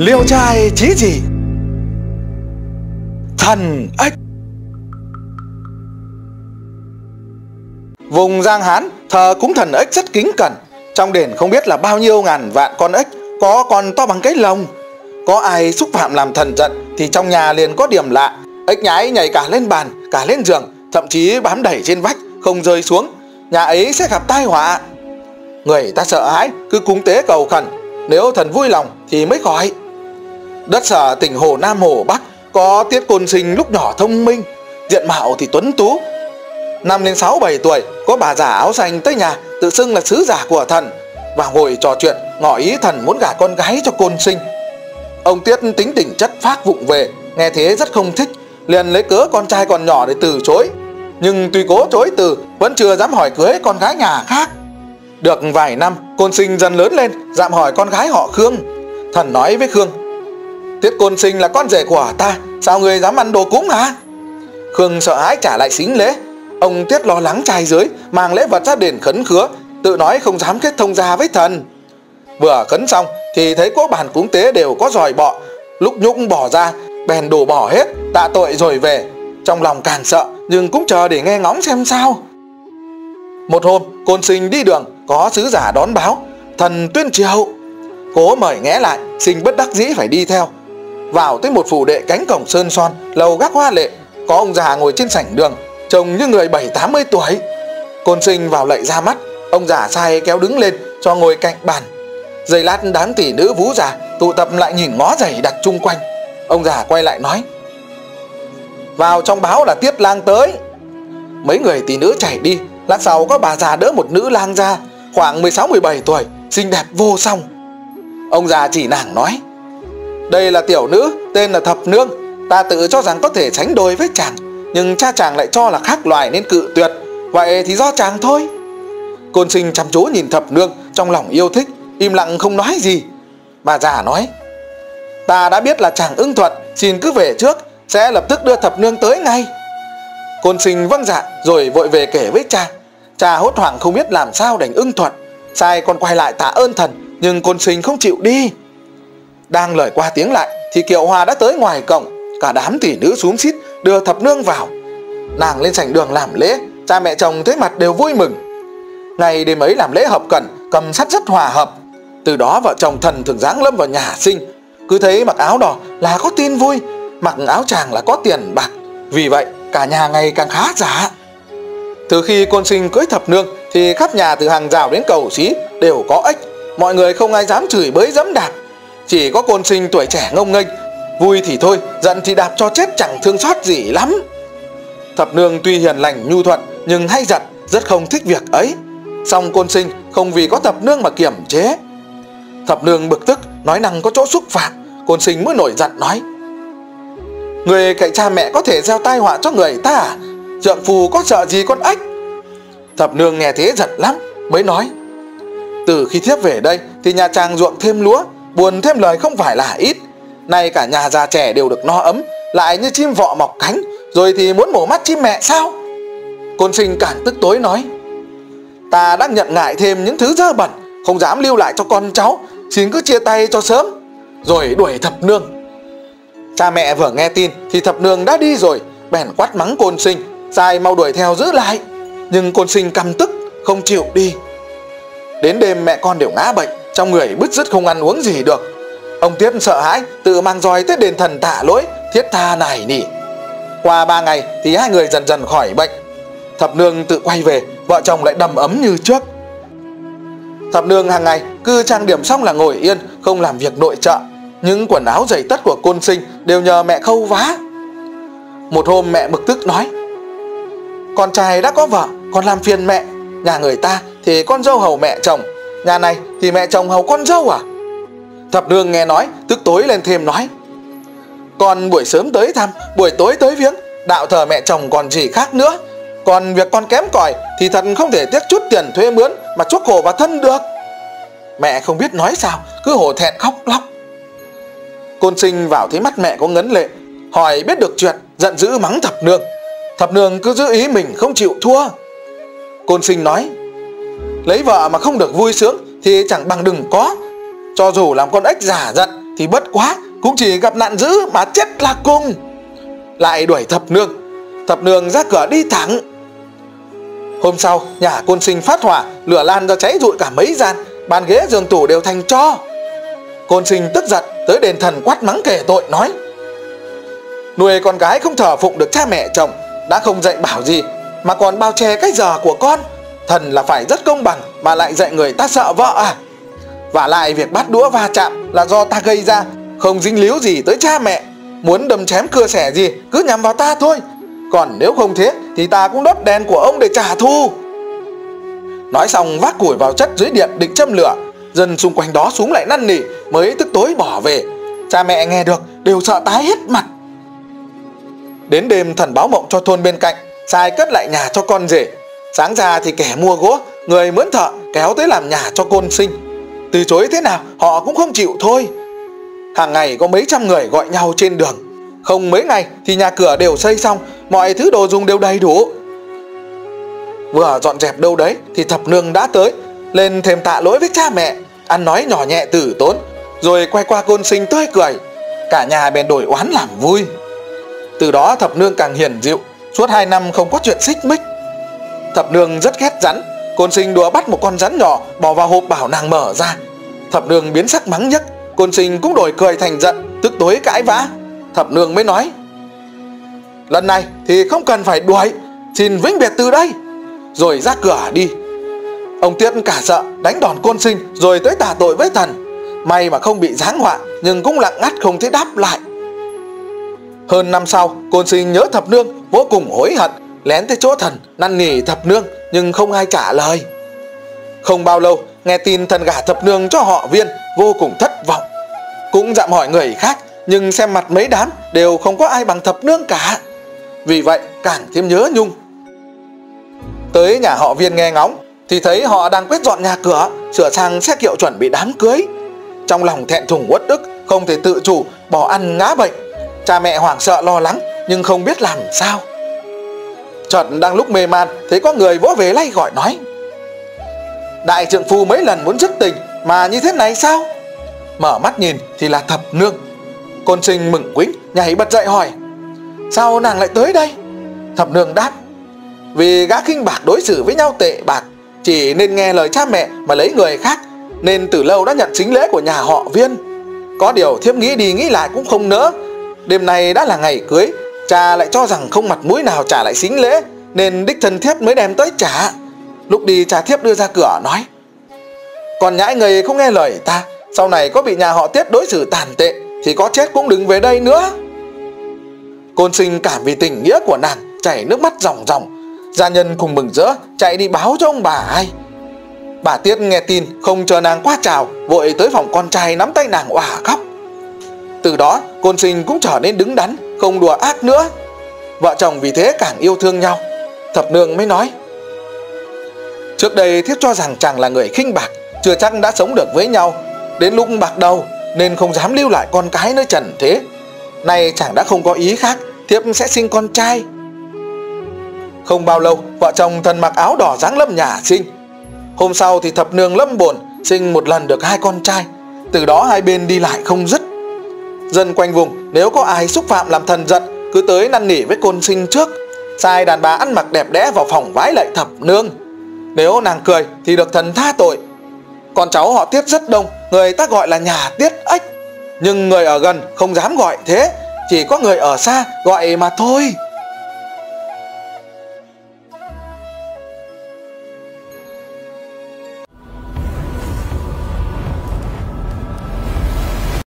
Liêu trai chí gì? Thần ếch. Vùng Giang Hán thờ cúng thần ếch rất kính cẩn. Trong đền không biết là bao nhiêu ngàn vạn con ếch Có con to bằng cái lồng Có ai xúc phạm làm thần giận Thì trong nhà liền có điểm lạ. Ếch nhái nhảy cả lên bàn, cả lên giường Thậm chí bám đẩy trên vách, không rơi xuống. Nhà ấy sẽ gặp tai họa. Người ta sợ hãi, cứ cúng tế cầu khẩn. Nếu thần vui lòng thì mới khỏi. Đất sở tỉnh Hồ Nam Hồ Bắc Có tiết côn sinh lúc nhỏ thông minh, Diện mạo thì tuấn tú. Năm đến sáu bảy tuổi, Có bà già áo xanh tới nhà, Tự xưng là sứ giả của thần, Và ngồi trò chuyện, ngỏ ý thần muốn gả con gái cho côn sinh. Ông Tiết tính tình chất phác vụng về, Nghe thế rất không thích, liền lấy cớ con trai còn nhỏ để từ chối. Nhưng tuy cố chối từ, vẫn chưa dám hỏi cưới con gái nhà khác. Được vài năm, côn sinh dần lớn lên, dạm hỏi con gái họ khương. Thần nói với khương tiết côn sinh là con rể của ta, sao người dám ăn đồ cúng hả? Khương sợ hãi trả lại xính lễ. Ông tiết lo lắng trai dưới, mang lễ vật ra đền khấn khứa, tự nói không dám kết thông gia với thần. Vừa khấn xong, thì thấy cỗ bàn cúng tế đều có giỏi bọ. Lúc nhúc bỏ ra, bèn đổ bỏ hết, tạ tội rồi về. Trong lòng càng sợ, nhưng cũng chờ để nghe ngóng xem sao. Một hôm, côn sinh đi đường, có sứ giả đón báo. Thần tuyên triều. Cố mời nghe lại sinh bất đắc dĩ phải đi theo vào tới một phủ đệ cánh cổng sơn son, lầu gác hoa lệ. Có ông già ngồi trên sảnh đường, trông như người bảy, tám mươi tuổi. Côn sinh vào lạy ra mắt, ông già sai kéo đứng lên cho ngồi cạnh bàn. Giây lát đám tỷ nữ vú già tụ tập lại nhìn ngó giày đặt chung quanh. Ông già quay lại nói, vào trong báo là tiết lang tới. Mấy người tỷ nữ chạy đi, lát sau có bà già đỡ một nữ lang ra, khoảng 16-17 tuổi, xinh đẹp vô song. Ông già chỉ nàng nói đây là tiểu nữ, tên là thập nương. Ta tự cho rằng có thể sánh đôi với chàng, nhưng cha chàng lại cho là khác loài nên cự tuyệt. Vậy thì do chàng thôi. Côn sinh chăm chú nhìn thập nương, trong lòng yêu thích, im lặng không nói gì. Bà già nói, ta đã biết là chàng ưng thuận xin cứ về trước, sẽ lập tức đưa thập nương tới ngay. Côn sinh vâng dạ rồi vội về kể với cha. Cha hốt hoảng không biết làm sao đành ưng thuận sai còn quay lại tạ ơn thần, nhưng côn sinh không chịu đi đang lời qua tiếng lại, thì kiệu hòa đã tới ngoài cổng. Cả đám tỷ nữ xuống xít, đưa thập nương vào. Nàng lên sảnh đường làm lễ, cha mẹ chồng thấy mặt đều vui mừng. Ngày đêm ấy làm lễ hợp cẩn, cầm sắt rất hòa hợp. Từ đó vợ chồng thần thường giáng lâm vào nhà sinh. Cứ thấy mặc áo đỏ là có tin vui, mặc áo chàng là có tiền bạc. Vì vậy, cả nhà ngày càng khá giả. Từ khi côn sinh cưới thập nương, thì khắp nhà từ hàng rào đến cầu xí đều có ếch. Mọi người không ai dám chửi bới dẫm đạp chỉ có côn sinh tuổi trẻ ngông nghênh, vui thì thôi, giận thì đạp cho chết chẳng thương xót gì lắm. Thập nương tuy hiền lành, nhu thuận, nhưng hay giận, rất không thích việc ấy. Song côn sinh không vì có thập nương mà kiểm chế. Thập nương bực tức, nói năng có chỗ xúc phạm, côn sinh mới nổi giận nói. Người cậy cha mẹ có thể gieo tai họa cho người ta à? Trượng phù có sợ gì con ếch? Thập nương nghe thế giận lắm, mới nói. Từ khi thiếp về đây thì nhà chàng ruộng thêm lúa buồn thêm lời không phải là ít. Nay cả nhà già trẻ đều được no ấm, lại như chim vọ mọc cánh, rồi thì muốn mổ mắt chim mẹ sao? Côn sinh cản tức tối nói, ta đang nhận ngại thêm những thứ dơ bẩn, không dám lưu lại cho con cháu, xin cứ chia tay cho sớm, rồi đuổi thập nương. Cha mẹ vừa nghe tin thì thập nương đã đi rồi, bèn quát mắng côn sinh, sai, mau đuổi theo giữ lại. Nhưng côn sinh căm tức, không chịu đi. Đến đêm mẹ con đều ngã bệnh trong người bứt rứt không ăn uống gì được. Ông tiết sợ hãi, tự mang roi tới đền thần tạ lỗi, thiết tha này nỉ. Qua ba ngày thì hai người dần dần khỏi bệnh. Thập nương tự quay về, vợ chồng lại đầm ấm như trước. Thập nương hàng ngày cứ trang điểm xong là ngồi yên, không làm việc nội trợ. Những quần áo giày tất của côn sinh đều nhờ mẹ khâu vá. Một hôm mẹ bực tức nói, con trai đã có vợ còn làm phiền mẹ. Nhà người ta thì con dâu hầu mẹ chồng nhà này thì mẹ chồng hầu con dâu à? Thập nương nghe nói, tức tối lên thêm nói. Con buổi sớm tới thăm, buổi tối tới viếng, đạo thờ mẹ chồng còn gì khác nữa. Còn việc con kém cỏi thì thật không thể tiếc chút tiền thuê mướn mà chuốc khổ vào thân được. Mẹ không biết nói sao, cứ hổ thẹn khóc lóc. Côn sinh vào thấy mắt mẹ có ngấn lệ, hỏi biết được chuyện, giận dữ mắng thập nương thập nương cứ giữ ý mình không chịu thua. Côn sinh nói lấy vợ mà không được vui sướng thì chẳng bằng đừng có. Cho dù làm con ếch giả giận thì bất quá cũng chỉ gặp nạn dữ mà chết là cùng. Lại đuổi thập nương thập nương ra cửa đi thẳng. Hôm sau, nhà côn sinh phát hỏa, lửa lan ra cháy rụi cả mấy gian, bàn ghế giường tủ đều thành cho. Côn sinh tức giận, tới đền thần quát mắng kể tội, nói, nuôi con gái không thờ phụng được cha mẹ chồng, đã không dạy bảo gì, mà còn bao che cách giờ của con thần là phải rất công bằng mà lại dạy người ta sợ vợ à. Và lại việc bắt đũa va chạm là do ta gây ra, không dính líu gì tới cha mẹ. Muốn đâm chém cưa xẻ gì, cứ nhắm vào ta thôi. Còn nếu không thế, thì ta cũng đốt đèn của ông để trả thù. Nói xong, vác củi vào chất dưới điện định châm lửa. Dân xung quanh đó xuống lại năn nỉ, mới tức tối bỏ về. Cha mẹ nghe được, đều sợ tái hết mặt. Đến đêm thần báo mộng cho thôn bên cạnh, sai cất lại nhà cho con rể sáng ra thì kẻ mua gỗ, người mướn thợ kéo tới làm nhà cho côn sinh. Từ chối thế nào, họ cũng không chịu thôi. Hàng ngày có mấy trăm người gọi nhau trên đường. Không mấy ngày thì nhà cửa đều xây xong, mọi thứ đồ dùng đều đầy đủ. Vừa dọn dẹp đâu đấy thì thập nương đã tới, lên thêm tạ lỗi với cha mẹ, ăn nói nhỏ nhẹ tử tốn, rồi quay qua côn sinh tươi cười. Cả nhà bèn đổi oán làm vui. Từ đó thập nương càng hiền dịu, suốt hai năm không có chuyện xích mích thập nương rất ghét rắn. Côn sinh đùa bắt một con rắn nhỏ, bỏ vào hộp bảo nàng mở ra. Thập nương biến sắc mắng nhất côn sinh cũng đổi cười thành giận, tức tối cãi vã. Thập nương mới nói, lần này thì không cần phải đuổi, xin vĩnh biệt từ đây. Rồi ra cửa đi. Ông tiết cả sợ, đánh đòn côn sinh, rồi tới tà tội với thần. May mà không bị giáng họa, nhưng cũng lặng ngắt không thấy đáp lại. Hơn năm sau, côn sinh nhớ thập nương, vô cùng hối hận lén tới chỗ thần, năn nỉ thập nương, nhưng không ai trả lời. Không bao lâu, nghe tin thần gả thập nương cho họ viên, vô cùng thất vọng. Cũng dặm hỏi người khác, nhưng xem mặt mấy đám đều không có ai bằng thập nương cả. Vì vậy, càng thêm nhớ nhung. Tới nhà họ viên nghe ngóng, thì thấy họ đang quét dọn nhà cửa, sửa sang xe kiệu chuẩn bị đám cưới. Trong lòng thẹn thùng uất ức, không thể tự chủ, bỏ ăn ngã bệnh. Cha mẹ hoảng sợ, lo lắng, nhưng không biết làm sao chợt đang lúc mê man thấy có người vỗ về lay gọi nói, đại trượng phu mấy lần muốn dứt tình mà như thế này sao? Mở mắt nhìn thì là thập nương. Côn sinh mừng quýnh nhảy bật dậy hỏi, sao nàng lại tới đây? Thập nương đáp, vì gã khinh bạc đối xử với nhau tệ bạc, chỉ nên nghe lời cha mẹ mà lấy người khác, nên từ lâu đã nhận chính lễ của nhà họ viên. Có điều thiếp nghĩ đi nghĩ lại cũng không nỡ. Đêm nay đã là ngày cưới cha lại cho rằng không mặt mũi nào trả lại xính lễ, nên đích thân thiếp mới đem tới trả. Lúc đi cha thiếp đưa ra cửa, nói, còn nhãi người không nghe lời ta, sau này có bị nhà họ tiết đối xử tàn tệ, thì có chết cũng đừng về đây nữa. Côn sinh cảm vì tình nghĩa của nàng, chảy nước mắt ròng ròng. Gia nhân cùng mừng rỡ, chạy đi báo cho ông bà ai. Bà tiết nghe tin, không chờ nàng qua chào, vội tới phòng con trai nắm tay nàng òa khóc từ đó, côn sinh cũng trở nên đứng đắn, không đùa ác nữa. Vợ chồng vì thế càng yêu thương nhau. Thập nương mới nói, trước đây thiếp cho rằng chàng là người khinh bạc, chưa chắc đã sống được với nhau. Đến lúc bạc đầu, nên không dám lưu lại con cái nơi trần thế. Nay chàng đã không có ý khác, thiếp sẽ sinh con trai. Không bao lâu, vợ chồng thần mặc áo đỏ dáng lâm nhà sinh. Hôm sau thì thập nương lâm bồn, sinh một lần được hai con trai. Từ đó hai bên đi lại không dứt dân quanh vùng. Nếu có ai xúc phạm làm thần giận, cứ tới năn nỉ với côn sinh trước. Sai đàn bà ăn mặc đẹp đẽ vào phòng vái lạy thập nương. Nếu nàng cười thì được thần tha tội. Con cháu họ tiết rất đông, người ta gọi là nhà tiết ếch nhưng người ở gần không dám gọi thế, chỉ có người ở xa gọi mà thôi.